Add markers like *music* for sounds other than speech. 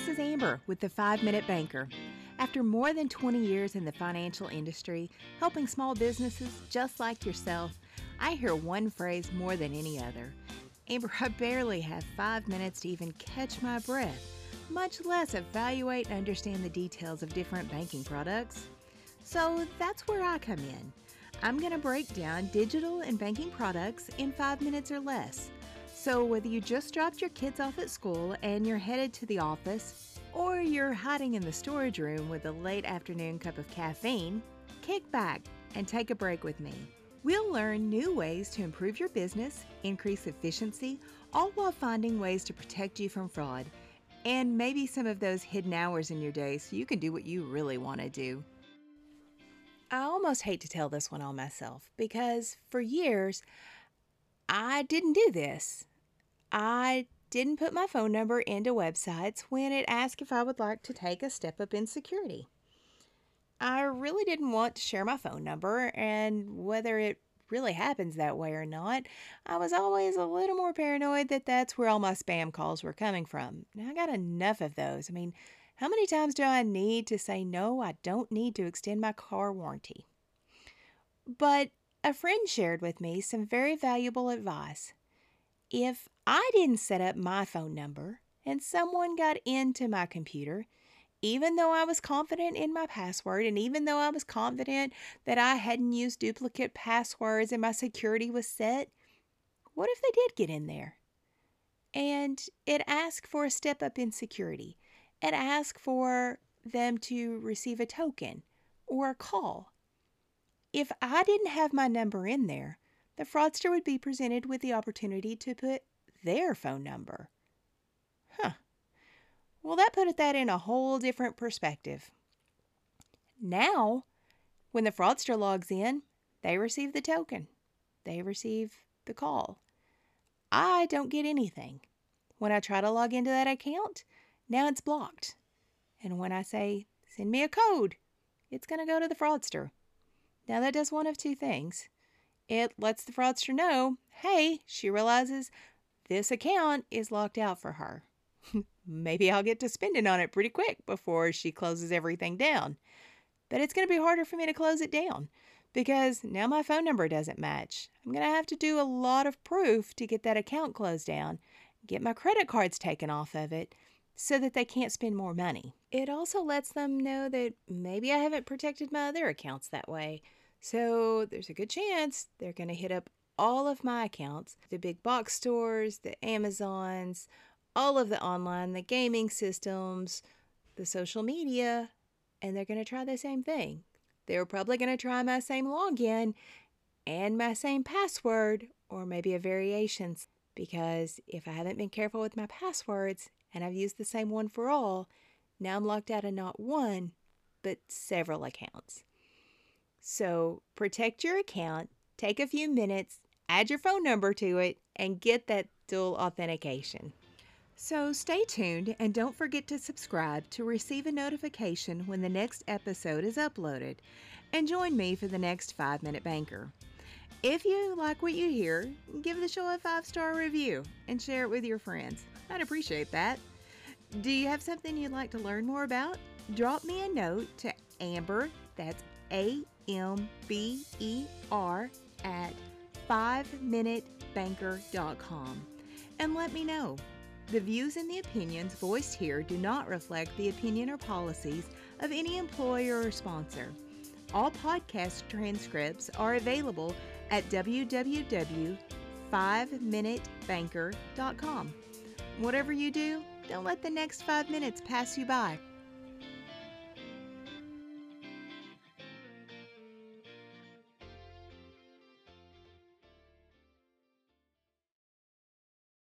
this is Amber with the 5 Minute Banker. After more than 20 years in the financial industry, helping small businesses just like yourself, I hear one phrase more than any other. Amber, I barely have five minutes to even catch my breath, much less evaluate and understand the details of different banking products. So that's where I come in. I'm going to break down digital and banking products in five minutes or less. So, whether you just dropped your kids off at school and you're headed to the office, or you're hiding in the storage room with a late afternoon cup of caffeine, kick back and take a break with me. We'll learn new ways to improve your business, increase efficiency, all while finding ways to protect you from fraud, and maybe some of those hidden hours in your day so you can do what you really want to do. I almost hate to tell this one on myself because for years I didn't do this. I didn't put my phone number into websites when it asked if I would like to take a step up in security. I really didn't want to share my phone number, and whether it really happens that way or not, I was always a little more paranoid that that's where all my spam calls were coming from. Now I got enough of those. I mean, how many times do I need to say no, I don't need to extend my car warranty? But a friend shared with me some very valuable advice. If I didn't set up my phone number and someone got into my computer, even though I was confident in my password and even though I was confident that I hadn't used duplicate passwords and my security was set, what if they did get in there? And it asked for a step up in security. It asked for them to receive a token or a call. If I didn't have my number in there, the fraudster would be presented with the opportunity to put their phone number. Huh. Well, that put that in a whole different perspective. Now, when the fraudster logs in, they receive the token, they receive the call. I don't get anything. When I try to log into that account, now it's blocked. And when I say, send me a code, it's going to go to the fraudster. Now, that does one of two things it lets the fraudster know hey, she realizes this account is locked out for her. *laughs* Maybe I'll get to spending on it pretty quick before she closes everything down. But it's going to be harder for me to close it down because now my phone number doesn't match. I'm going to have to do a lot of proof to get that account closed down, get my credit cards taken off of it so that they can't spend more money. It also lets them know that maybe I haven't protected my other accounts that way. So there's a good chance they're going to hit up all of my accounts the big box stores, the Amazons, all of the online, the gaming systems, the social media, and they're going to try the same thing. They're probably going to try my same login and my same password, or maybe a variation. Because if I haven't been careful with my passwords and I've used the same one for all, now I'm locked out of not one, but several accounts. So protect your account, take a few minutes, add your phone number to it, and get that dual authentication. So stay tuned and don't forget to subscribe to receive a notification when the next episode is uploaded. And join me for the next 5 Minute Banker. If you like what you hear, give the show a five star review and share it with your friends. I'd appreciate that. Do you have something you'd like to learn more about? Drop me a note to Amber, that's A M B E R at 5minutebanker.com and let me know. The views and the opinions voiced here do not reflect the opinion or policies of any employer or sponsor. All podcast transcripts are available at www.5minutebanker.com. Whatever you do, don't let the next five minutes pass you by.